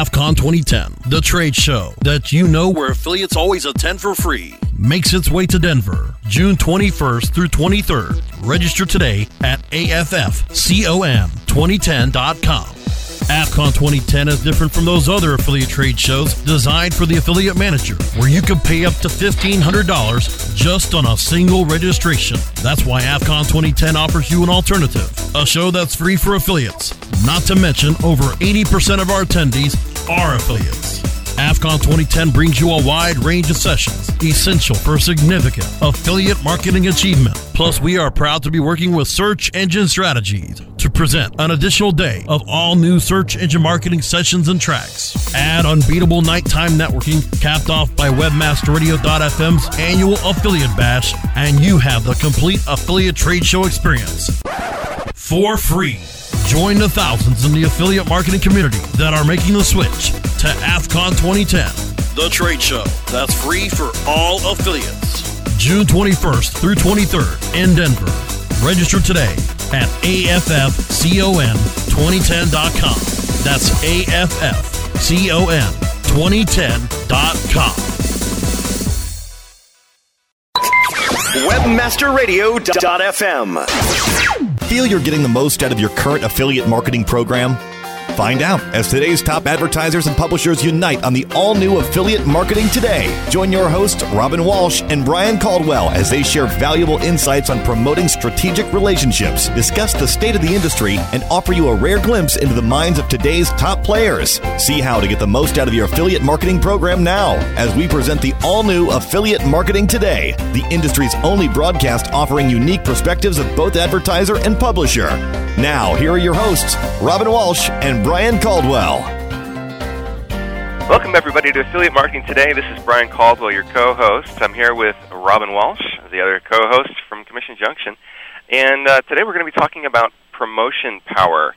AFCON 2010, the trade show that you know where affiliates always attend for free, makes its way to Denver June 21st through 23rd. Register today at AFFCON2010.com. AFCON 2010 is different from those other affiliate trade shows designed for the affiliate manager, where you can pay up to $1,500 just on a single registration. That's why AFCON 2010 offers you an alternative, a show that's free for affiliates. Not to mention, over 80% of our attendees are affiliates. AFCON 2010 brings you a wide range of sessions, essential for significant affiliate marketing achievement. Plus, we are proud to be working with Search Engine Strategies to present an additional day of all new search engine marketing sessions and tracks. Add unbeatable nighttime networking, capped off by WebmasterRadio.fm's annual affiliate bash, and you have the complete affiliate trade show experience for free. Join the thousands in the affiliate marketing community that are making the switch to AFCON 2010, the trade show that's free for all affiliates. June 21st through 23rd in Denver. Register today at AFFCON2010.com. That's AFFCON2010.com. Webmasterradio.fm. Feel you're getting the most out of your current affiliate marketing program? Find out as today's top advertisers and publishers unite on the all new Affiliate Marketing Today. Join your hosts, Robin Walsh and Brian Caldwell, as they share valuable insights on promoting strategic relationships, discuss the state of the industry, and offer you a rare glimpse into the minds of today's top players. See how to get the most out of your affiliate marketing program now as we present the all new Affiliate Marketing Today, the industry's only broadcast offering unique perspectives of both advertiser and publisher. Now, here are your hosts, Robin Walsh and Brian Caldwell. Welcome, everybody, to Affiliate Marketing Today. This is Brian Caldwell, your co host. I'm here with Robin Walsh, the other co host from Commission Junction. And uh, today we're going to be talking about promotion power.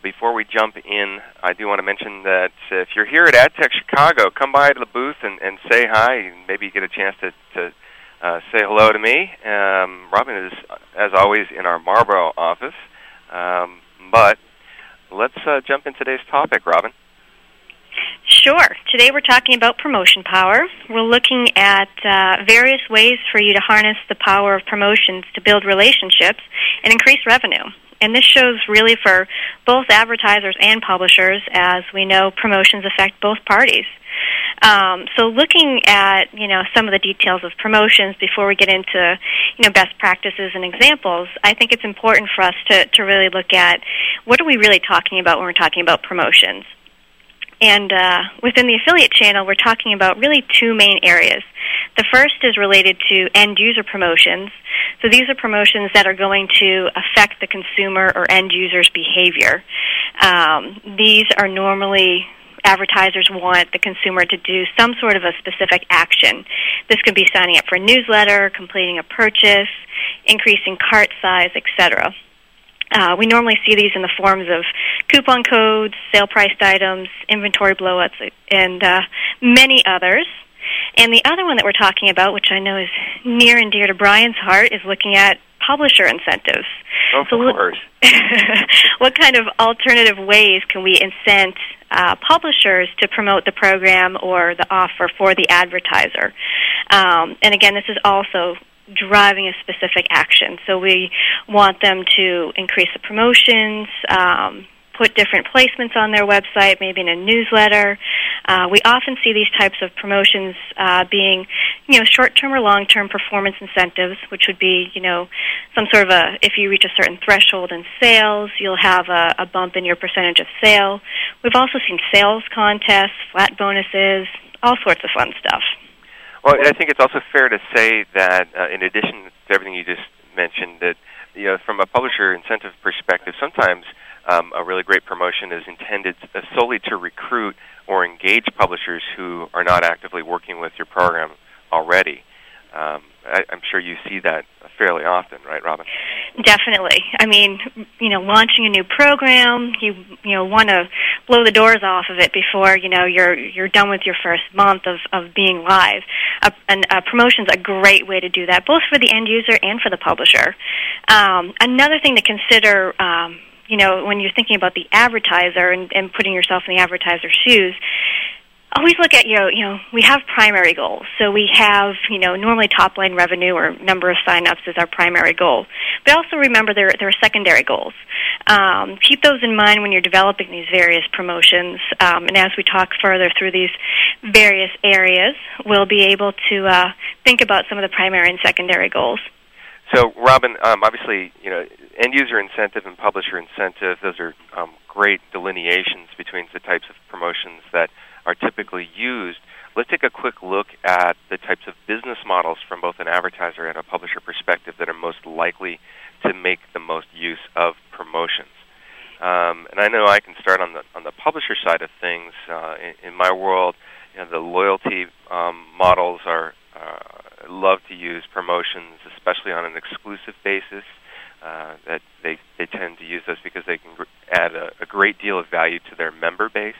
Before we jump in, I do want to mention that if you're here at AdTech Chicago, come by to the booth and, and say hi. Maybe you get a chance to, to uh, say hello to me. Um, Robin is, as always, in our Marlboro office. Um, but let's uh, jump into today's topic, Robin. Sure. Today we're talking about promotion power. We're looking at uh, various ways for you to harness the power of promotions to build relationships and increase revenue. And this shows really for both advertisers and publishers, as we know promotions affect both parties. Um, so looking at you know some of the details of promotions before we get into you know best practices and examples, I think it's important for us to, to really look at what are we really talking about when we're talking about promotions. And uh, within the affiliate channel, we're talking about really two main areas. The first is related to end user promotions. So these are promotions that are going to affect the consumer or end user's behavior. Um, these are normally advertisers want the consumer to do some sort of a specific action. This could be signing up for a newsletter, completing a purchase, increasing cart size, etc. Uh, we normally see these in the forms of coupon codes, sale priced items, inventory blowups, and uh, many others. And the other one that we're talking about, which I know is near and dear to Brian's heart, is looking at publisher incentives. Of so course. what kind of alternative ways can we incent uh, publishers to promote the program or the offer for the advertiser? Um, and again, this is also driving a specific action. So we want them to increase the promotions, um, put different placements on their website, maybe in a newsletter. Uh, we often see these types of promotions uh, being, you know, short-term or long-term performance incentives, which would be, you know, some sort of a if you reach a certain threshold in sales, you'll have a, a bump in your percentage of sale. We've also seen sales contests, flat bonuses, all sorts of fun stuff. Well, I think it's also fair to say that, uh, in addition to everything you just mentioned, that you know, from a publisher incentive perspective, sometimes um, a really great promotion is intended uh, solely to recruit or engage publishers who are not actively working with your program already. Um, I, I'm sure you see that fairly often, right, Robin? Definitely. I mean, you know, launching a new program, you you know want to blow the doors off of it before you know you're you're done with your first month of of being live. And a promotion's a great way to do that, both for the end user and for the publisher. Um, another thing to consider. Um, you know, when you're thinking about the advertiser and, and putting yourself in the advertiser's shoes, always look at you know you know we have primary goals. So we have you know normally top line revenue or number of signups is our primary goal. But also remember there there are secondary goals. Um, keep those in mind when you're developing these various promotions. Um, and as we talk further through these various areas we'll be able to uh, think about some of the primary and secondary goals so robin um, obviously you know end user incentive and publisher incentive those are um, great delineations between the types of promotions that are typically used, let's take a quick look at the types of business models from both an advertiser and a publisher perspective that are most likely to make the most use of promotions. Um, and I know I can start on the on the publisher side of things. Uh, in, in, my world, you know, the loyalty um, models are uh, love to use promotions, especially on an exclusive basis. Uh, that they they tend to use those because they can add a, a great deal of value to their member base.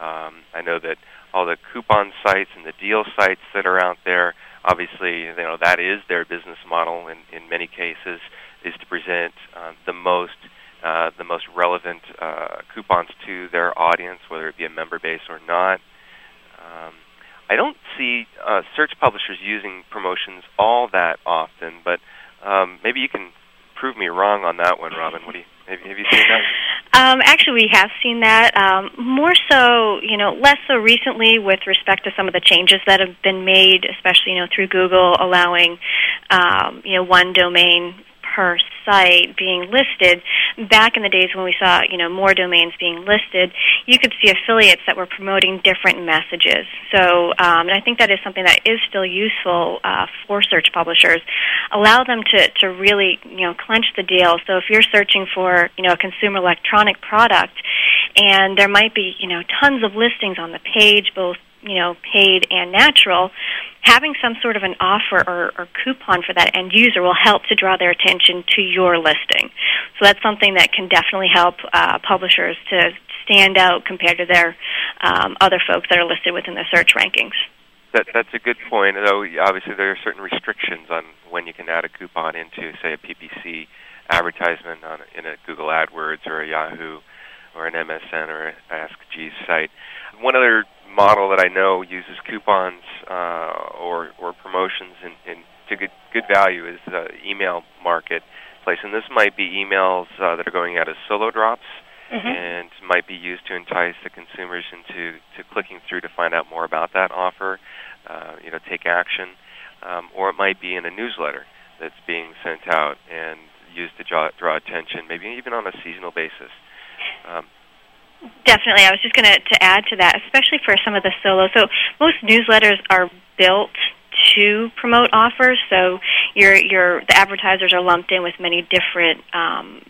Um, I know that all the coupon sites and the deal sites that are out there, obviously, you know that is their business model. In in many cases, is to present uh, the most uh, the most relevant uh, coupons to their audience, whether it be a member base or not. Um, I don't see uh, search publishers using promotions all that often, but um, maybe you can prove me wrong on that one, Robin. What do you have, have you seen that? Um, actually, we have seen that um, more so, you know, less so recently with respect to some of the changes that have been made, especially you know through Google allowing, um, you know, one domain per site being listed, back in the days when we saw, you know, more domains being listed, you could see affiliates that were promoting different messages. So, um, and I think that is something that is still useful uh, for search publishers. Allow them to to really, you know, clench the deal. So if you're searching for, you know, a consumer electronic product, and there might be, you know, tons of listings on the page, both you know, paid and natural, having some sort of an offer or, or coupon for that end user will help to draw their attention to your listing. So that's something that can definitely help uh, publishers to stand out compared to their um, other folks that are listed within the search rankings. That, that's a good point. Though obviously there are certain restrictions on when you can add a coupon into, say, a PPC advertisement on in a Google AdWords or a Yahoo or an MSN or an Ask Jeeves site. One other model that I know uses coupons uh, or or promotions and, and to good good value is the email marketplace, and this might be emails uh, that are going out as solo drops. Mm-hmm. And might be used to entice the consumers into to clicking through to find out more about that offer, uh, you know, take action, um, or it might be in a newsletter that's being sent out and used to draw, draw attention, maybe even on a seasonal basis. Um, Definitely. I was just going to add to that, especially for some of the solo. So most newsletters are built to promote offers. So your your the advertisers are lumped in with many different um,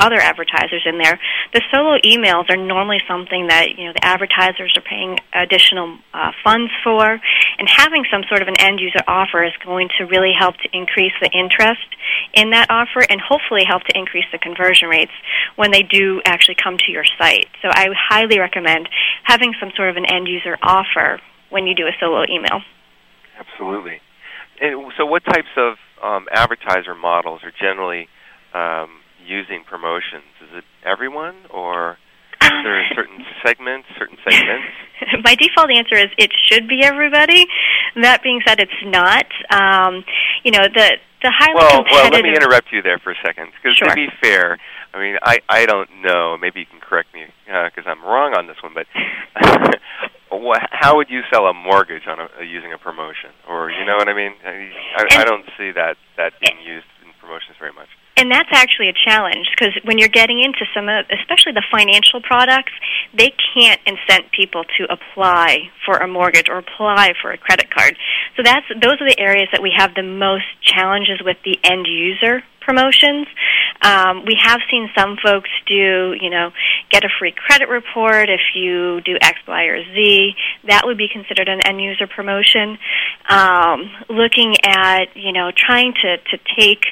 other advertisers in there. The solo emails are normally something that you know the advertisers are paying additional uh, funds for, and having some sort of an end user offer is going to really help to increase the interest in that offer, and hopefully help to increase the conversion rates when they do actually come to your site. So I highly recommend having some sort of an end user offer when you do a solo email. Absolutely. And so, what types of um, advertiser models are generally um, using promotions? Is it everyone, or is there certain segments, certain segments? My default answer is it should be everybody. That being said, it's not. Um, you know, the the highly well, competitive. well, let me interrupt you there for a second, because sure. to be fair, I mean, I I don't know. Maybe you can correct me because uh, I'm wrong on this one, but. how would you sell a mortgage on a, using a promotion, or you know what I mean? I, I, I don't see that that being used in promotions very much and that's actually a challenge because when you're getting into some of, especially the financial products, they can't incent people to apply for a mortgage or apply for a credit card. So that's those are the areas that we have the most challenges with the end user promotions. Um, we have seen some folks do, you know, get a free credit report if you do X, Y, or Z. That would be considered an end user promotion. Um, looking at, you know, trying to to take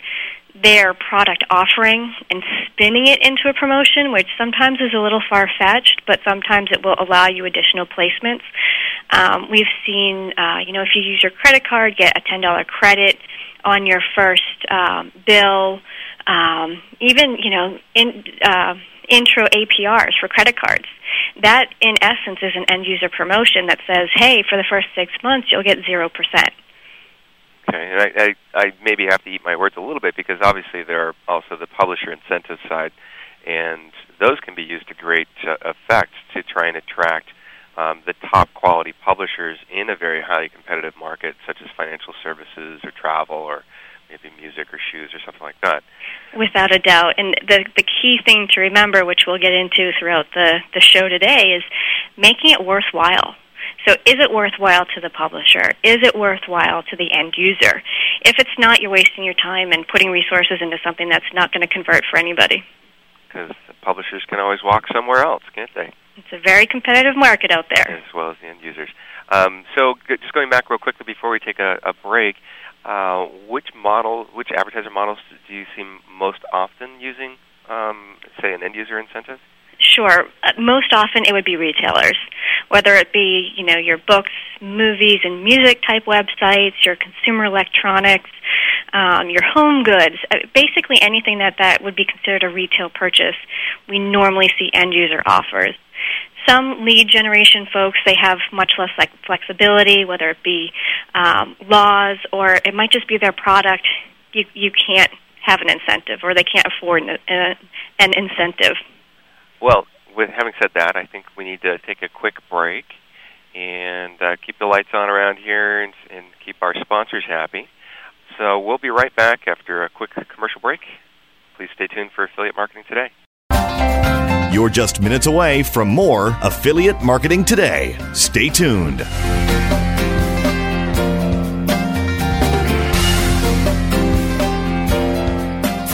their product offering and spinning it into a promotion, which sometimes is a little far fetched, but sometimes it will allow you additional placements. Um, we've seen, uh, you know, if you use your credit card, get a $10 credit on your first um, bill. um, even you know in, uh, intro APRs for credit cards. That, in essence, is an end user promotion that says, "Hey, for the first six months, you'll get zero percent." Okay, and I, I, I maybe have to eat my words a little bit because obviously there are also the publisher incentive side, and those can be used to great uh, effect to try and attract um, the top quality publishers in a very highly competitive market, such as financial services or travel or maybe music or shoes or something like that. Without a doubt, and the the key thing to remember, which we'll get into throughout the the show today, is making it worthwhile. So, is it worthwhile to the publisher? Is it worthwhile to the end user? If it's not, you're wasting your time and putting resources into something that's not going to convert for anybody. Because publishers can always walk somewhere else, can't they? It's a very competitive market out there. As well as the end users. Um, so, just going back real quickly before we take a, a break, uh, which model, which advertiser models do you see most often using, um, say, an end user incentive? Sure. Uh, most often it would be retailers, whether it be you know your books, movies, and music type websites, your consumer electronics, um, your home goods, uh, basically anything that that would be considered a retail purchase. We normally see end user offers. Some lead generation folks they have much less like flexibility, whether it be um, laws or it might just be their product. You you can't have an incentive, or they can't afford an, uh, an incentive. Well, with having said that, I think we need to take a quick break and uh, keep the lights on around here and, and keep our sponsors happy. So we'll be right back after a quick commercial break. Please stay tuned for Affiliate Marketing Today. You're just minutes away from more Affiliate Marketing Today. Stay tuned.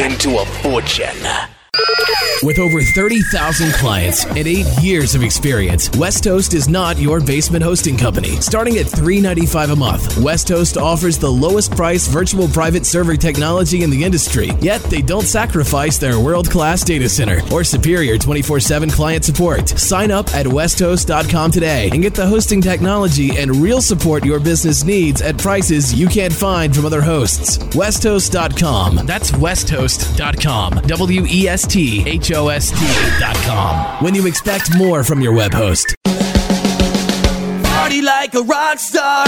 into a fortune. With over 30,000 clients and eight years of experience, West Host is not your basement hosting company. Starting at $3.95 a month, West Host offers the lowest price virtual private server technology in the industry, yet they don't sacrifice their world class data center or superior 24 7 client support. Sign up at westhost.com today and get the hosting technology and real support your business needs at prices you can't find from other hosts. Westhost.com. That's westhost.com. W E S T H O S T.com. When you expect more from your web host. Party a rock star.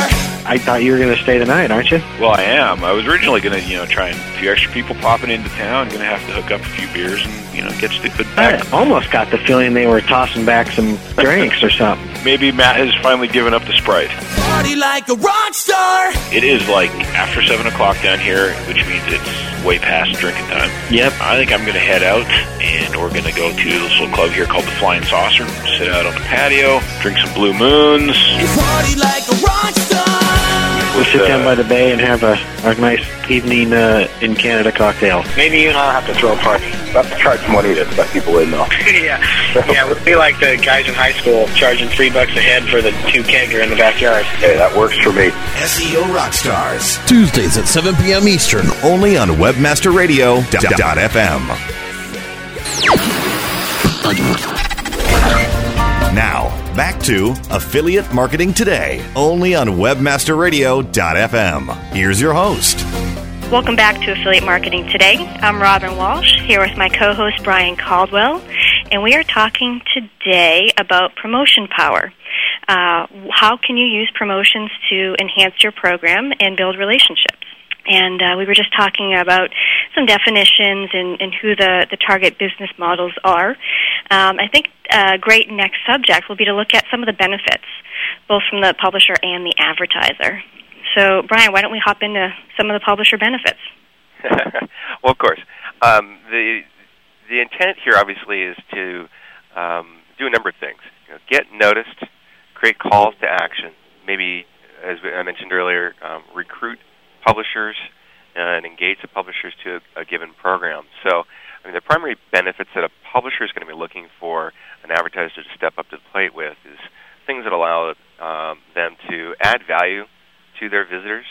I thought you were going to stay the night, aren't you? Well, I am. I was originally going to, you know, try and a few extra people popping into town. Going to have to hook up a few beers and, you know, get stupid back. I almost got the feeling they were tossing back some drinks or something. Maybe Matt has finally given up the Sprite. Party like a rock star. It is like after 7 o'clock down here, which means it's way past drinking time. Yep. I think I'm going to head out and we're going to go to this little club here called the Flying Saucer, sit out on the patio, drink some Blue Moons. Party like a rock star. We'll sit down by the bay and have a, a nice evening uh, in Canada cocktail. Maybe you and I'll have to throw a party. We'll have to charge money to let people in, though. yeah, yeah. We'll be like the guys in high school charging three bucks a head for the two kegger in the backyard. Hey, that works for me. SEO Rockstars. Tuesdays at 7 p.m. Eastern, only on WebmasterRadio.fm. Now, back to Affiliate Marketing Today, only on WebmasterRadio.fm. Here's your host. Welcome back to Affiliate Marketing Today. I'm Robin Walsh here with my co host Brian Caldwell, and we are talking today about promotion power. Uh, how can you use promotions to enhance your program and build relationships? And uh, we were just talking about some definitions and, and who the, the target business models are. Um, I think a great next subject will be to look at some of the benefits, both from the publisher and the advertiser. So, Brian, why don't we hop into some of the publisher benefits? well, of course. Um, the the intent here, obviously, is to um, do a number of things. You know, get noticed, create calls to action, maybe, as I mentioned earlier, um, recruit publishers and engage the publishers to a, a given program. So, I mean, the primary benefits that a publisher is going to be looking for an advertiser to step up to the plate with is things that allow um, them to add value to their visitors.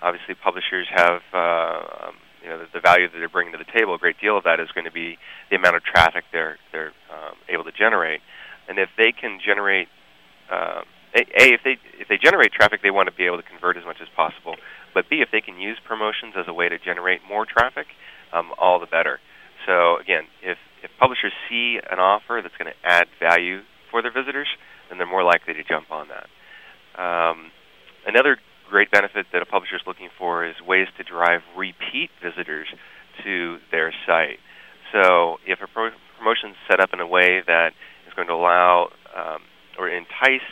Obviously, publishers have uh, um, you know the, the value that they're bringing to the table. A great deal of that is going to be the amount of traffic they're they're um, able to generate, and if they can generate uh, a, a if they if they generate traffic, they want to be able to convert as much as possible. But B, if they can use promotions as a way to generate more traffic, um, all the better. So again, if if publishers see an offer that's going to add value for their visitors, then they're more likely to jump on that. Um, another great benefit that a publisher is looking for is ways to drive repeat visitors to their site. So if a pro- promotion is set up in a way that is going to allow um, or entice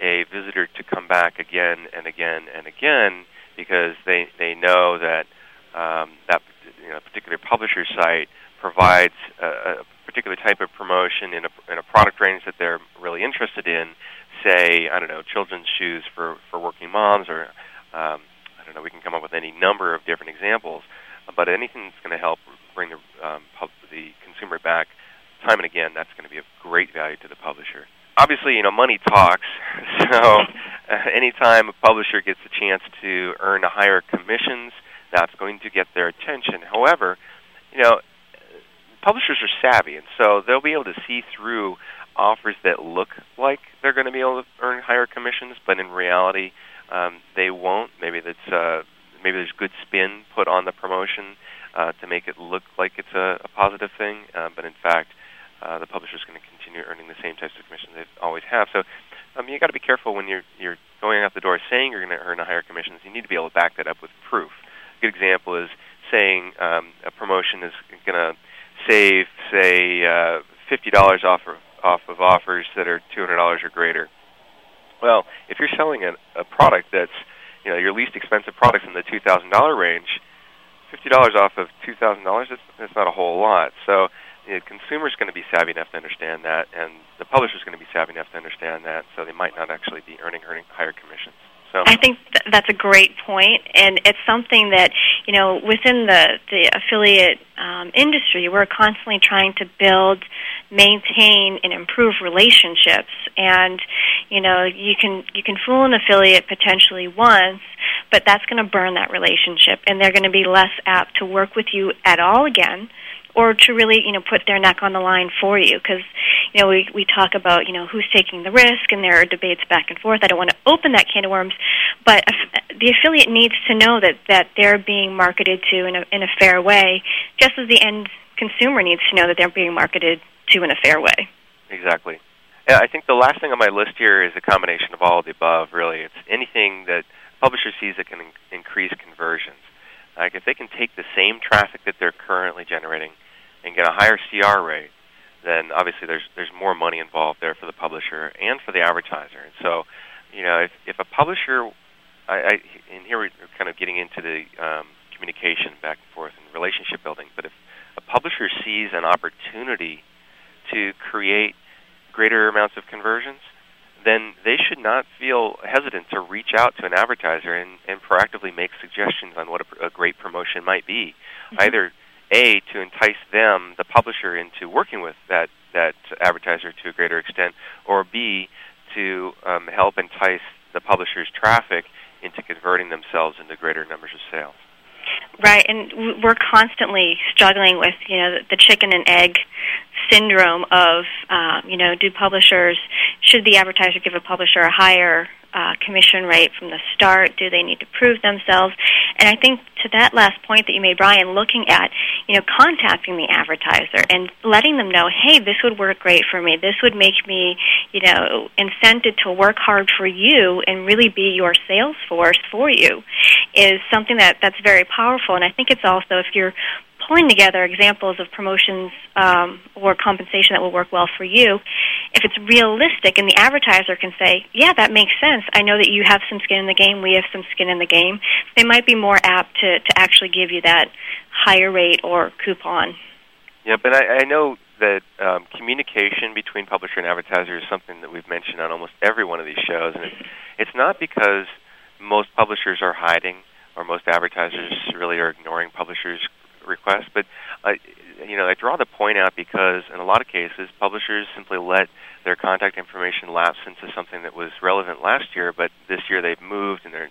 a visitor to come back again and again and again because they, they know that um, that you know, particular publisher site provides a, a particular type of promotion in a, in a product range that they're really interested in, say, I don't know, children's shoes for, for working moms, or um, I don't know, we can come up with any number of different examples, but anything that's going to help bring the, um, pub, the consumer back time and again, that's going to be of great value to the publisher. Obviously, you know, money talks, so uh, anytime a publisher gets a chance to earn higher commissions, that's going to get their attention. However, you know, publishers are savvy, and so they'll be able to see through offers that look like they're going to be able to earn higher commissions, but in reality, um, they won't. Maybe that's uh, maybe there's good spin put on the promotion uh, to make it look like it's a, a positive thing, uh, but in fact, uh, the publisher is going to continue earning the same types of commissions they always have. So, um, you got to be careful when you're you're going out the door saying you're going to earn a higher commissions. You need to be able to back that up with proof. A good example is saying um, a promotion is going to save, say, uh, fifty dollars off of, off of offers that are two hundred dollars or greater. Well, if you're selling a, a product that's you know your least expensive products in the two thousand dollar range, fifty dollars off of two thousand dollars that's, that's not a whole lot. So the consumer's going to be savvy enough to understand that, and the publisher's going to be savvy enough to understand that. So they might not actually be earning earning higher commissions. So I think th- that's a great point, and it's something that you know within the the affiliate um, industry, we're constantly trying to build, maintain, and improve relationships. And you know, you can you can fool an affiliate potentially once, but that's going to burn that relationship, and they're going to be less apt to work with you at all again or to really you know put their neck on the line for you because you know we we talk about you know who's taking the risk and there are debates back and forth i don't want to open that can of worms but the affiliate needs to know that that they're being marketed to in a in a fair way just as the end consumer needs to know that they're being marketed to in a fair way exactly yeah, I think the last thing on my list here is a combination of all of the above. Really, it's anything that publisher sees that can in- increase conversions. Like if they can take the same traffic that they're currently generating and get a higher CR rate, then obviously there's there's more money involved there for the publisher and for the advertiser. And so, you know, if if a publisher, I, I and here we're kind of getting into the um, communication back and forth and relationship building. But if a publisher sees an opportunity to create greater amounts of conversions, then they should not feel hesitant to reach out to an advertiser and, and proactively make suggestions on what a, a great promotion might be. Mm-hmm. Either a to entice them, the publisher, into working with that that advertiser to a greater extent, or b to um, help entice the publisher's traffic into converting themselves into greater numbers of sales. Right, and we're constantly struggling with you know the chicken and egg syndrome of uh, you know do publishers should the advertiser give a publisher a higher uh, commission rate from the start? Do they need to prove themselves? And I think to that last point that you made, Brian, looking at you know contacting the advertiser and letting them know, hey, this would work great for me. This would make me you know incented to work hard for you and really be your sales force for you. is something that that's very powerful. And I think it's also if you're pulling together examples of promotions um, or compensation that will work well for you, if it's realistic and the advertiser can say, yeah, that makes sense. I know that you have some skin in the game. We have some skin in the game. They might be more apt to, to actually give you that higher rate or coupon. Yeah, but I, I know that um, communication between publisher and advertiser is something that we've mentioned on almost every one of these shows, and it's, it's not because most publishers are hiding or most advertisers really are ignoring publishers' requests, but uh, you know I draw the point out because in a lot of cases publishers simply let their contact information lapse into something that was relevant last year, but this year they've moved and their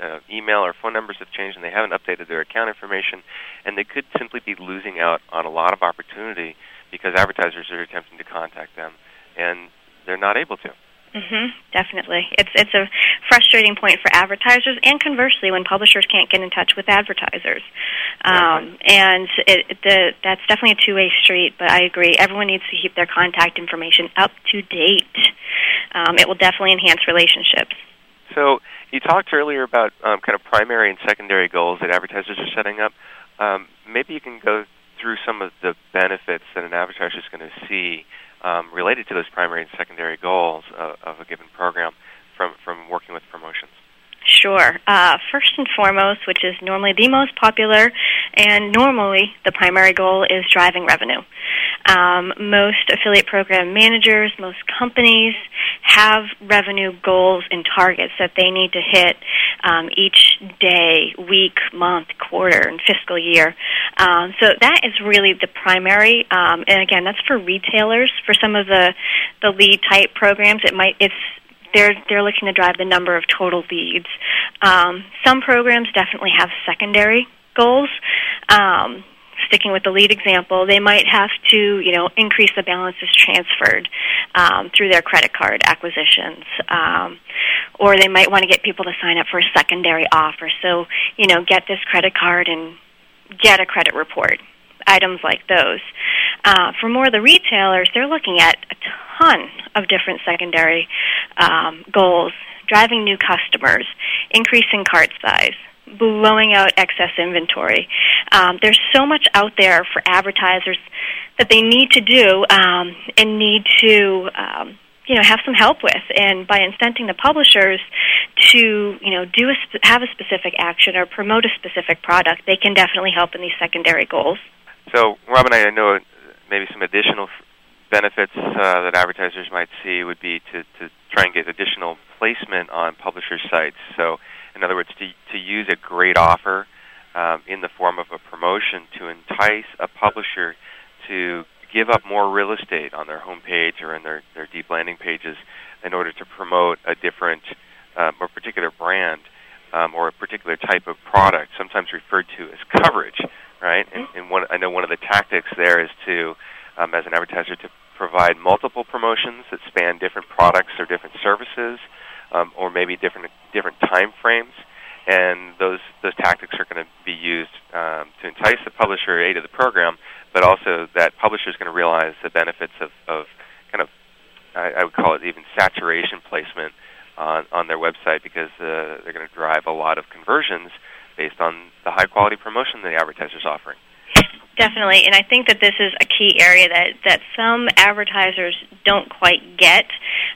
uh, email or phone numbers have changed and they haven't updated their account information, and they could simply be losing out on a lot of opportunity because advertisers are attempting to contact them and they're not able to. Mhm. Definitely. It's it's a frustrating point for advertisers and conversely when publishers can't get in touch with advertisers. Um, and it, the, that's definitely a two-way street, but I agree. Everyone needs to keep their contact information up to date. Um, it will definitely enhance relationships. So you talked earlier about um, kind of primary and secondary goals that advertisers are setting up. Um, maybe you can go through some of the benefits that an advertiser is going to see um, related to those primary and secondary goals of, of a given program from from working with promotions. Sure. Uh, first and foremost, which is normally the most popular, and normally the primary goal is driving revenue. Um, most affiliate program managers, most companies have revenue goals and targets that they need to hit um, each day, week, month, quarter, and fiscal year. Um, so that is really the primary. Um, and again, that's for retailers. For some of the the lead type programs, it might it's they're they're looking to drive the number of total leads. Um, some programs definitely have secondary goals. Um, sticking with the lead example, they might have to, you know, increase the balances transferred um, through their credit card acquisitions, um, or they might want to get people to sign up for a secondary offer. So, you know, get this credit card and get a credit report. Items like those. Uh, for more of the retailers, they're looking at a ton of different secondary um, goals: driving new customers, increasing cart size, blowing out excess inventory. Um, there's so much out there for advertisers that they need to do um, and need to um, you know have some help with and by incenting the publishers to you know do a have a specific action or promote a specific product they can definitely help in these secondary goals So, Robin, and I know maybe some additional f- benefits uh, that advertisers might see would be to, to try and get additional placement on publisher sites. So, in other words, to, to use a great offer um, in the form of a promotion to entice a publisher to give up more real estate on their homepage or in their, their deep landing pages in order to promote a different um, or particular brand um, or a particular type of product, sometimes referred to as coverage, right? And, and one, I know one of the tactics there is to, um, as an advertiser, to provide multiple promotions that span different products or different services, um, or maybe different different time frames. And those those tactics are going to be used um, to entice the publisher a to the program, but also that publisher is going to realize the benefits of, of kind of I, I would call it even saturation placement on on their website because uh, they're going to drive a lot of conversions based on the high quality promotion that the advertiser's offering. Definitely, and I think that this is a key area that that some advertisers don't quite get.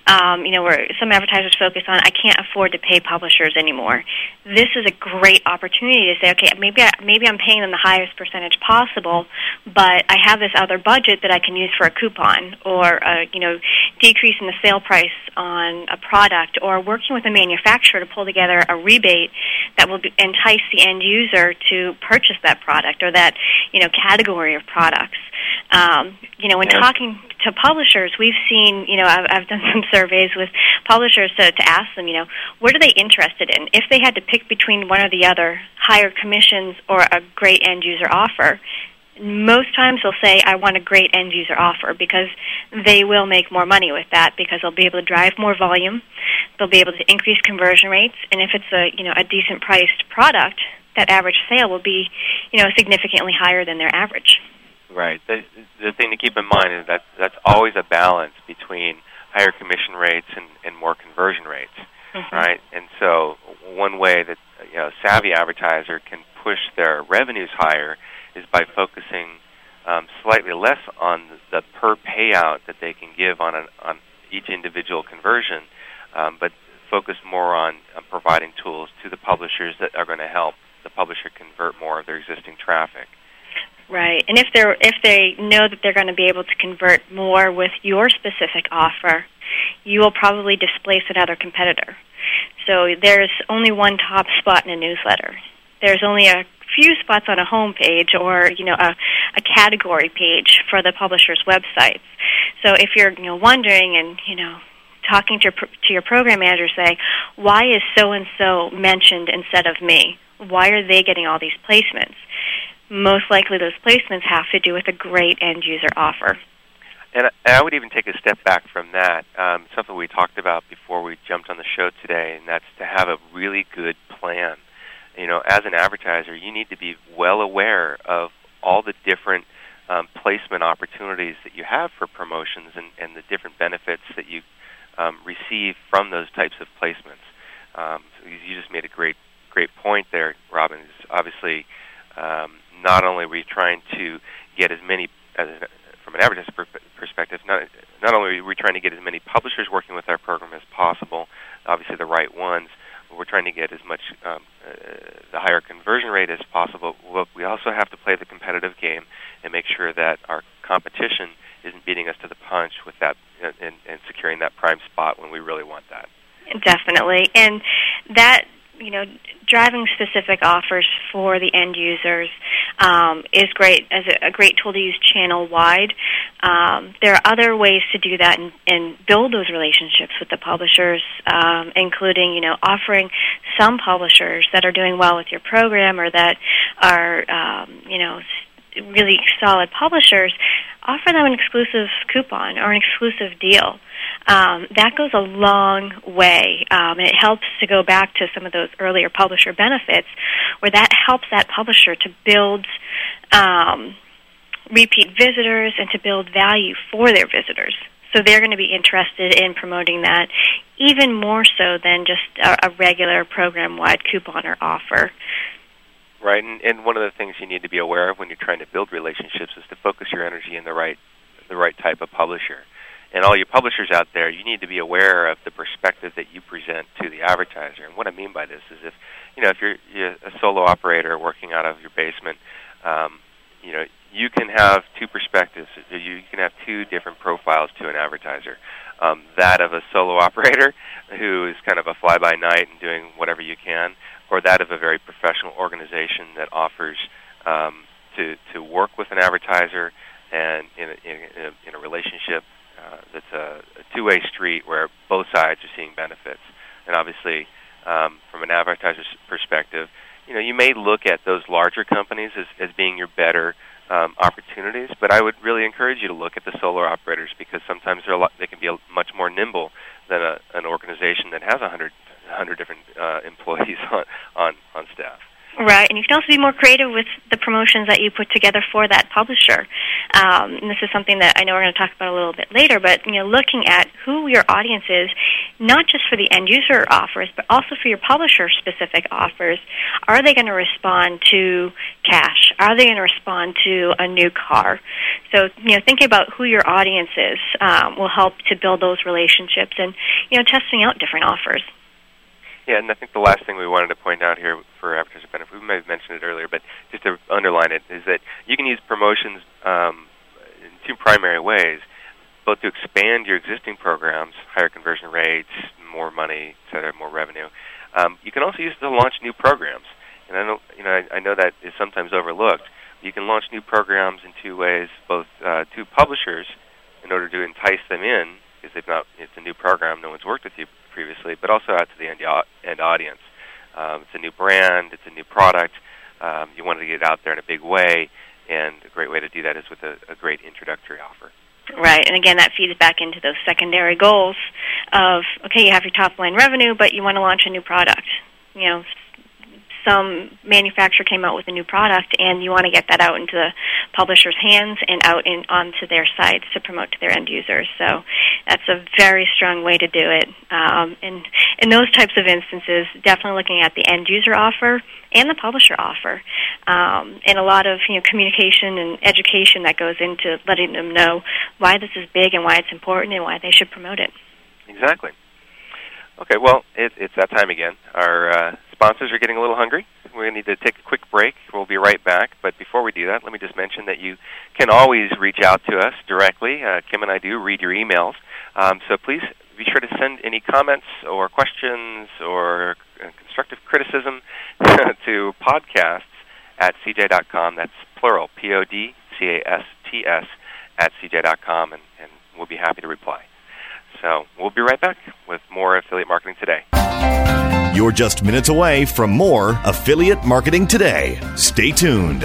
Um, you know, where some advertisers focus on, I can't afford to pay publishers anymore. This is a great opportunity to say, okay, maybe I, maybe I'm paying them the highest percentage possible, but I have this other budget that I can use for a coupon, or a, you know, decreasing the sale price on a product, or working with a manufacturer to pull together a rebate that will entice the end user to purchase that product or that you know category of products. Um, you know, when talking to publishers, we've seen, you know, I've, I've done some surveys with publishers to, to ask them, you know, what are they interested in? If they had to pick between one or the other, higher commissions or a great end user offer, most times they'll say, I want a great end user offer because they will make more money with that because they'll be able to drive more volume, they'll be able to increase conversion rates, and if it's a, you know, a decent priced product, that average sale will be, you know, significantly higher than their average. Right. The, the thing to keep in mind is that that's always a balance between higher commission rates and, and more conversion rates, Mhm. right? And so one way that you know, savvy advertiser can push their revenues higher is by focusing um, slightly less on the per payout that they can give on an, on each individual conversion, um, but focus more on uh, providing tools to the publishers that are going to help the publisher convert more of their existing traffic. Right, and if they're if they know that they're going to be able to convert more with your specific offer, you will probably displace another competitor. So there's only one top spot in a newsletter. There's only a few spots on a home page or you know a, a category page for the publisher's websites. So if you're you know wondering and you know talking to your, to your program manager, say why is so and so mentioned instead of me? Why are they getting all these placements? Most likely, those placements have to do with a great end user offer. And I would even take a step back from that. Um, something we talked about before we jumped on the show today, and that's to have a really good plan. You know, as an advertiser, you need to be well aware of all the different um, placement opportunities that you have for promotions and, and the different benefits that you um, receive from those types of placements. Um, so you just made a great, great point there, Robin. Is obviously um, not only are we trying to get as many as from an advertiser per- perspective, not not only are we trying to get as many publishers working with our program as possible, obviously the right ones. We're trying to get as much um, uh, the higher conversion rate as possible. Well, we also have to play the competitive game and make sure that our competition isn't beating us to the punch with that and, and securing that prime spot when we really want that. Definitely, and that you know, driving specific offers for the end users um, is great as a, a, great tool to use channel wide. Um, there are other ways to do that and, and build those relationships with the publishers, um, including you know offering some publishers that are doing well with your program or that are um, you know really solid publishers, offer them an exclusive coupon or an exclusive deal. Um, that goes a long way, um, it helps to go back to some of those earlier publisher benefits, where that helps that publisher to build um, repeat visitors and to build value for their visitors. So they're going to be interested in promoting that even more so than just a, a regular program-wide coupon or offer. Right, and, and one of the things you need to be aware of when you're trying to build relationships is to focus your energy in the right the right type of publisher. And all you publishers out there, you need to be aware of the perspective that you present to the advertiser. And what I mean by this is if you know if you're, you're a solo operator working out of your basement, um, you know you can have two perspectives. You can have two different profiles to an advertiser. Um, that of a solo operator who is kind of a fly by night and doing whatever you can, or that of a very professional organization that offers um, to to work with an advertiser and in a, in a, in a relationship uh, that's a, a two-way street where both sides are seeing benefits. And obviously, um, from an advertiser's perspective, you know you may look at those larger companies as, as being your better um, opportunities, but I would really encourage you to look at the solar operators because sometimes they're a lot, they can be a, much more nimble than a, an organization that has a hundred hundred different uh, employees on, on on staff. Right, and you can also be more creative with the promotions that you put together for that publisher. Um, and this is something that I know we're going to talk about a little bit later. But you know, looking at who your audience is, not just for the end user offers, but also for your publisher specific offers. Are they going to respond to cash? Are they going to respond to a new car? So you know, thinking about who your audience is um, will help to build those relationships and you know, testing out different offers. Yeah, and I think the last thing we wanted to point out here for advertiser benefit, we may have mentioned it earlier, but just to underline it, is that you can use promotions um, in two primary ways, both to expand your existing programs, higher conversion rates, more money, et cetera, more revenue. Um, you can also use it to launch new programs, and I know you know I, I know that is sometimes overlooked. You can launch new programs in two ways, both uh, to publishers in order to entice them in, because they've not it's a new program, no one's worked with you previously, but also out to the end, end audience. Um, it's a new brand, it's a new product. Um, you want to get it out there in a big way, and a great way to do that is with a, a great introductory offer. Right, and again, that feeds back into those secondary goals of okay, you have your top line revenue, but you want to launch a new product. You know, some manufacturer came out with a new product and you want to get that out into the publisher's hands and out in onto their sites to promote to their end users. So that's a very strong way to do it. Um, and in those types of instances, definitely looking at the end user offer and the publisher offer, um, and a lot of you know communication and education that goes into letting them know why this is big and why it's important and why they should promote it. Exactly. Okay, well, it, it's that time again. Our uh, sponsors are getting a little hungry. We need to take a quick break. We'll be right back. But before we do that, let me just mention that you can always reach out to us directly. Uh, Kim and I do read your emails. Um, so please be sure to send any comments or questions or uh, constructive criticism to podcasts at cj.com. That's plural, P O D C A S T S, at cj.com, and, and we'll be happy to reply. So we'll be right back with more Affiliate Marketing Today. You're just minutes away from more Affiliate Marketing Today. Stay tuned.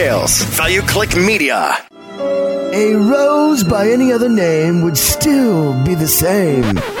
ValueClick Media. A rose by any other name would still be the same.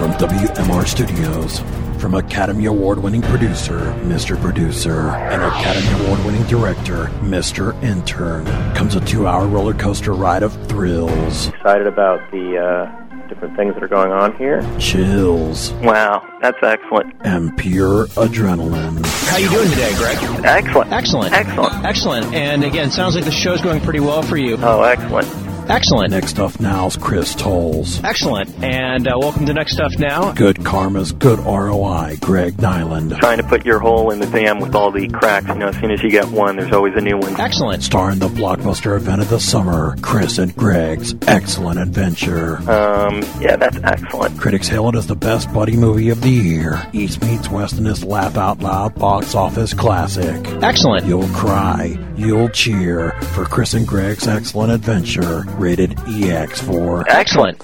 From WMR Studios, from Academy Award winning producer, Mr. Producer, and Academy Award winning director, Mr. Intern, comes a two hour roller coaster ride of thrills, Excited about the uh, different things that are going on here. chills, Wow, that's excellent. and pure adrenaline. How you doing today, Greg? Excellent. Excellent. Excellent. Excellent. And again, sounds like the show's going pretty well for you. Oh, excellent. Excellent. Next Stuff Now's Chris Tolles. Excellent. And uh, welcome to Next Stuff Now. Good Karma's Good ROI, Greg Niland. Trying to put your hole in the dam with all the cracks. You know, as soon as you get one, there's always a new one. Excellent. Starring the blockbuster event of the summer, Chris and Greg's Excellent Adventure. Um, yeah, that's excellent. Critics hail it as the best buddy movie of the year. East meets West in this laugh out loud box office classic. Excellent. You'll cry, you'll cheer for Chris and Greg's Excellent Adventure, rated EX for Excellent.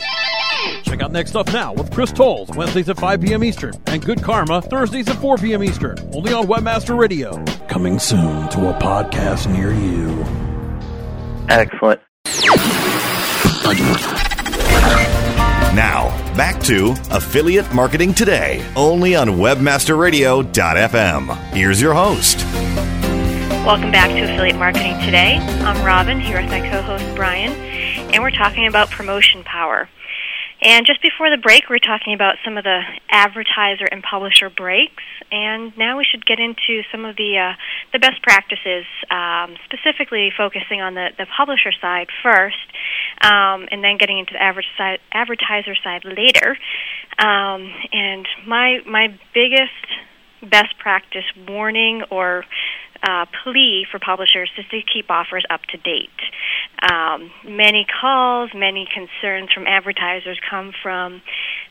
Check out Next Up Now with Chris Tolles, Wednesdays at 5 p.m. Eastern, and Good Karma, Thursdays at 4 p.m. Eastern, only on Webmaster Radio. coming soon to a podcast near you. Excellent. Now, back to Affiliate Marketing Today, only on WebmasterRadio.fm. Here's your host. Welcome back to Affiliate Marketing Today. I'm Robin, here with my co host Brian, and we're talking about promotion power. And just before the break, we're talking about some of the advertiser and publisher breaks, and now we should get into some of the uh, the best practices, um, specifically focusing on the, the publisher side first, um, and then getting into the side, advertiser side later. Um, and my my biggest best practice warning or uh, plea for publishers is to keep offers up to date. Um, many calls, many concerns from advertisers come from,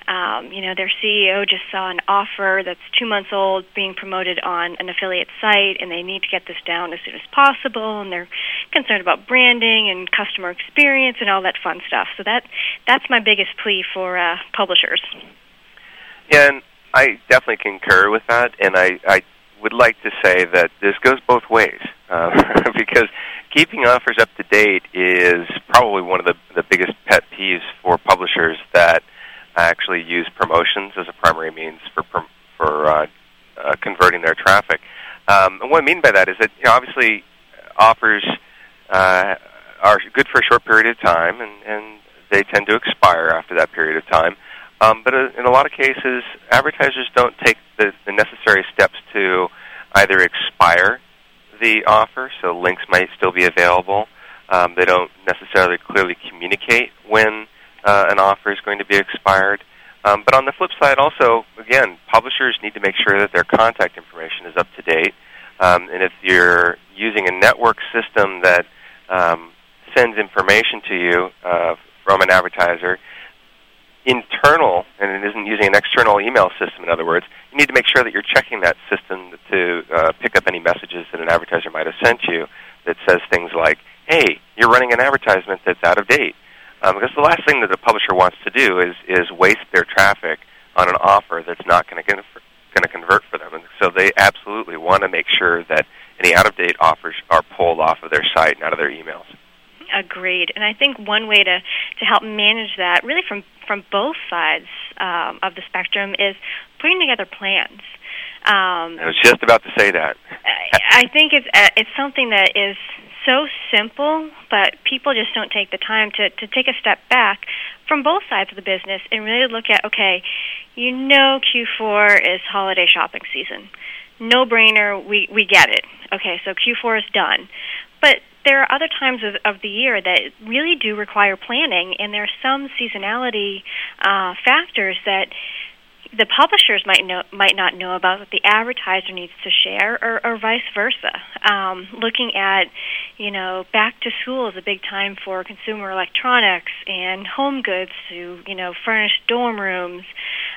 um, you know, their CEO just saw an offer that's two months old being promoted on an affiliate site, and they need to get this down as soon as possible, and they're concerned about branding and customer experience and all that fun stuff. So that that's my biggest plea for uh, publishers. Yeah, and I definitely concur with that, and I, I would like to say that this goes both ways um, because keeping offers up to date is probably one of the, the biggest pet peeves for publishers that actually use promotions as a primary means for for uh, uh, converting their traffic. Um, and what I mean by that is that you know, obviously offers uh, are good for a short period of time, and, and they tend to expire after that period of time. Um, but uh, in a lot of cases, advertisers don't take the, the necessary steps to either expire the offer, so links might still be available. Um, they don't necessarily clearly communicate when uh, an offer is going to be expired. Um, but on the flip side, also, again, publishers need to make sure that their contact information is up to date. Um, and if you're using a network system that um, sends information to you uh, from an advertiser, internal, and it isn't using an external email system, in other words, you need to make sure that you're checking that system to uh, pick up any messages that an advertiser might have sent you that says things like, hey, you're running an advertisement that's out of date. Um, because the last thing that a publisher wants to do is, is waste their traffic on an offer that's not going to going to convert for them. And so they absolutely want to make sure that any out of date offers are pulled off of their site and out of their emails. Agreed. And I think one way to, to help manage that, really from, from both sides um, of the spectrum, is putting together plans. Um, I was just about to say that. I think it's uh, it's something that is so simple, but people just don't take the time to, to take a step back from both sides of the business and really look at okay, you know Q4 is holiday shopping season. No brainer, we, we get it. Okay, so Q4 is done. But there are other times of, of the year that really do require planning, and there are some seasonality uh, factors that the publishers might know might not know about that the advertiser needs to share, or, or vice versa. Um, looking at, you know, back to school is a big time for consumer electronics and home goods to you know furnish dorm rooms,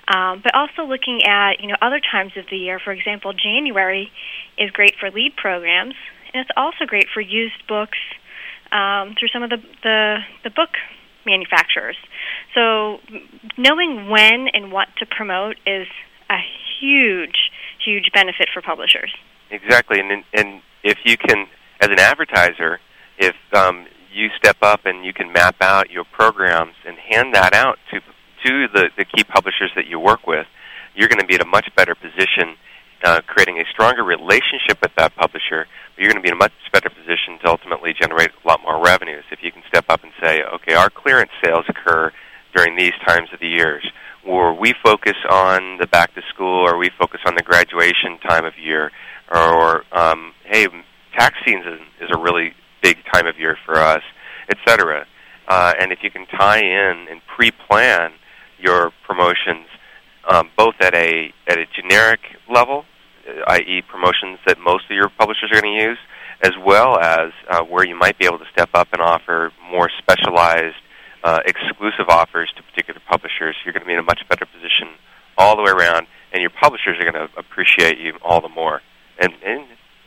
um, but also looking at you know other times of the year. For example, January is great for lead programs, and it's also great for used books um, through some of the the, the book manufacturers. So knowing when and what to promote is a huge, huge benefit for publishers. Exactly, and and if you can, as an advertiser, if um, you step up and you can map out your programs and hand that out to to the, the key publishers that you work with, you're going to be in a much better position, uh, creating a stronger relationship with that publisher. You're going to be in a much better position to ultimately generate a lot more revenues if you can step up and say, okay, our clearance sales occur during these times of the years, or we focus on the back to school, or we focus on the graduation time of year, or um, hey, tax season is a really big time of year for us, etc. Uh, and if you can tie in and pre-plan your promotions, um, both at a at a generic level, i.e., promotions that most of your publishers are going to use, as well as uh, where you might be able to step up and offer more specialized uh, exclusive offers to particular publishers, you're going to be in a much better position all the way around, and your publishers are going to appreciate you all the more. And, and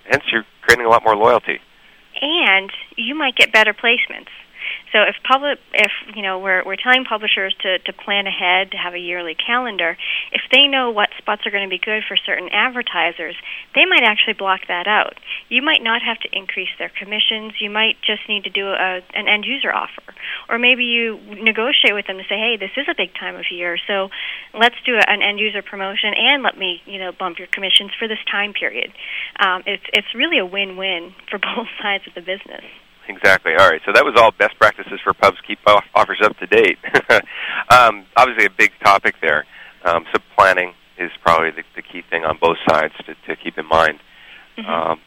hence, you're creating a lot more loyalty. And you might get better placements. So if public, if you know, we're we're telling publishers to to plan ahead, to have a yearly calendar. If they know what spots are going to be good for certain advertisers, they might actually block that out. You might not have to increase their commissions. You might just need to do a an end user offer, or maybe you negotiate with them to say, hey, this is a big time of year, so let's do an end user promotion and let me you know bump your commissions for this time period. Um, it's it's really a win win for both sides of the business. Exactly. All right. So that was all best practices for pubs keep offers up to date. um, obviously, a big topic there. Um, so planning is probably the, the key thing on both sides to, to keep in mind. Mm-hmm. Um,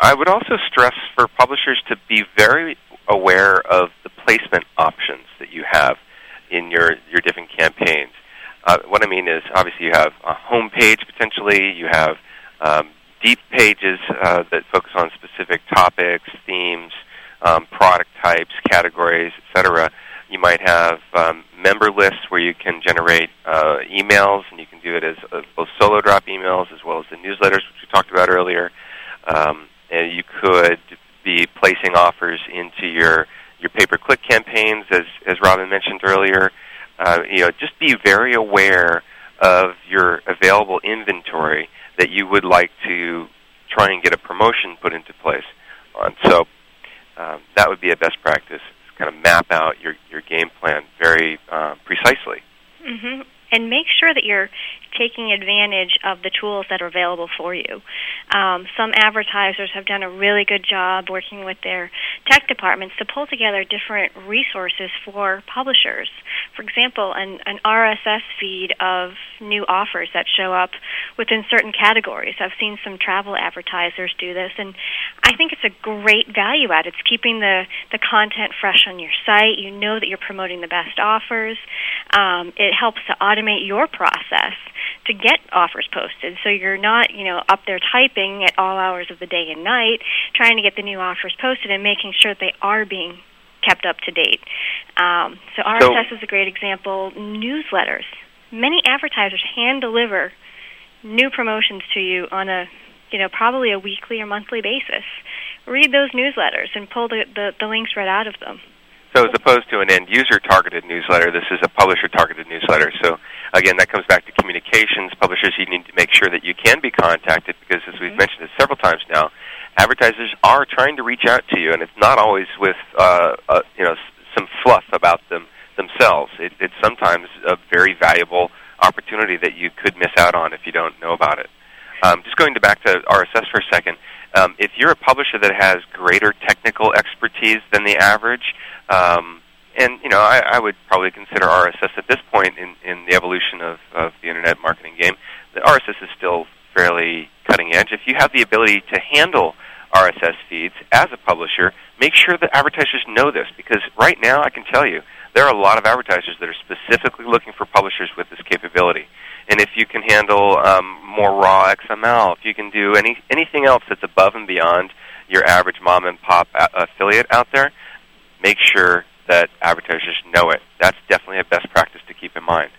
I would also stress for publishers to be very aware of the placement options that you have in your your different campaigns. Uh, what I mean is, obviously, you have a home page potentially. You have um, deep pages uh, that focus on specific topics, themes, um, product types, categories, etc. You might have um, member lists where you can generate uh, emails, and you can do it as uh, both solo drop emails as well as the newsletters, which we talked about earlier. Um, and you could be placing offers into your your pay-per-click campaigns, as as Robin mentioned earlier. Uh, you know, just be very aware of your available inventory that you would like to try and get a promotion put into place on. So um, that would be a best practice. Kind of map out your your game plan very uh, precisely. Mm-hmm. And make sure that you're taking advantage of the tools that are available for you. Um, some advertisers have done a really good job working with their tech departments to pull together different resources for publishers. For example, an, an RSS feed of new offers that show up within certain categories. I've seen some travel advertisers do this, and I think it's a great value add. It's keeping the, the content fresh on your site. You know that you're promoting the best offers. Um, it helps to automate your process to get offers posted. So you're not, you know, up there typing at all hours of the day and night trying to get the new offers posted and making sure that they are being kept up to date. Um, so RSS so, is a great example. Newsletters. Many advertisers hand deliver new promotions to you on a, you know, probably a weekly or monthly basis. Read those newsletters and pull the, the, the links right out of them. So as opposed to an end user targeted newsletter, this is a publisher targeted newsletter. So again, that comes back to communications. Publishers, you need to make sure that you can be contacted because, as we've mm-hmm. mentioned it several times now, advertisers are trying to reach out to you, and it's not always with uh, uh, you know some fluff about them themselves. It, it's sometimes a very valuable opportunity that you could miss out on if you don't know about it. Um, just going to back to RSS for a second. Um, if you're a publisher that has greater technical expertise than the average, um, and you know, I, I would probably consider RSS at this point in, in the evolution of, of the internet marketing game. The RSS is still fairly cutting edge. If you have the ability to handle RSS feeds as a publisher, make sure that advertisers know this because right now I can tell you there are a lot of advertisers that are specifically looking for publishers with this capability. And if you can handle um, more raw XML, if you can do any anything else that's above and beyond your average mom and pop a- affiliate out there, make sure that advertisers know it. That's definitely a best practice to keep in mind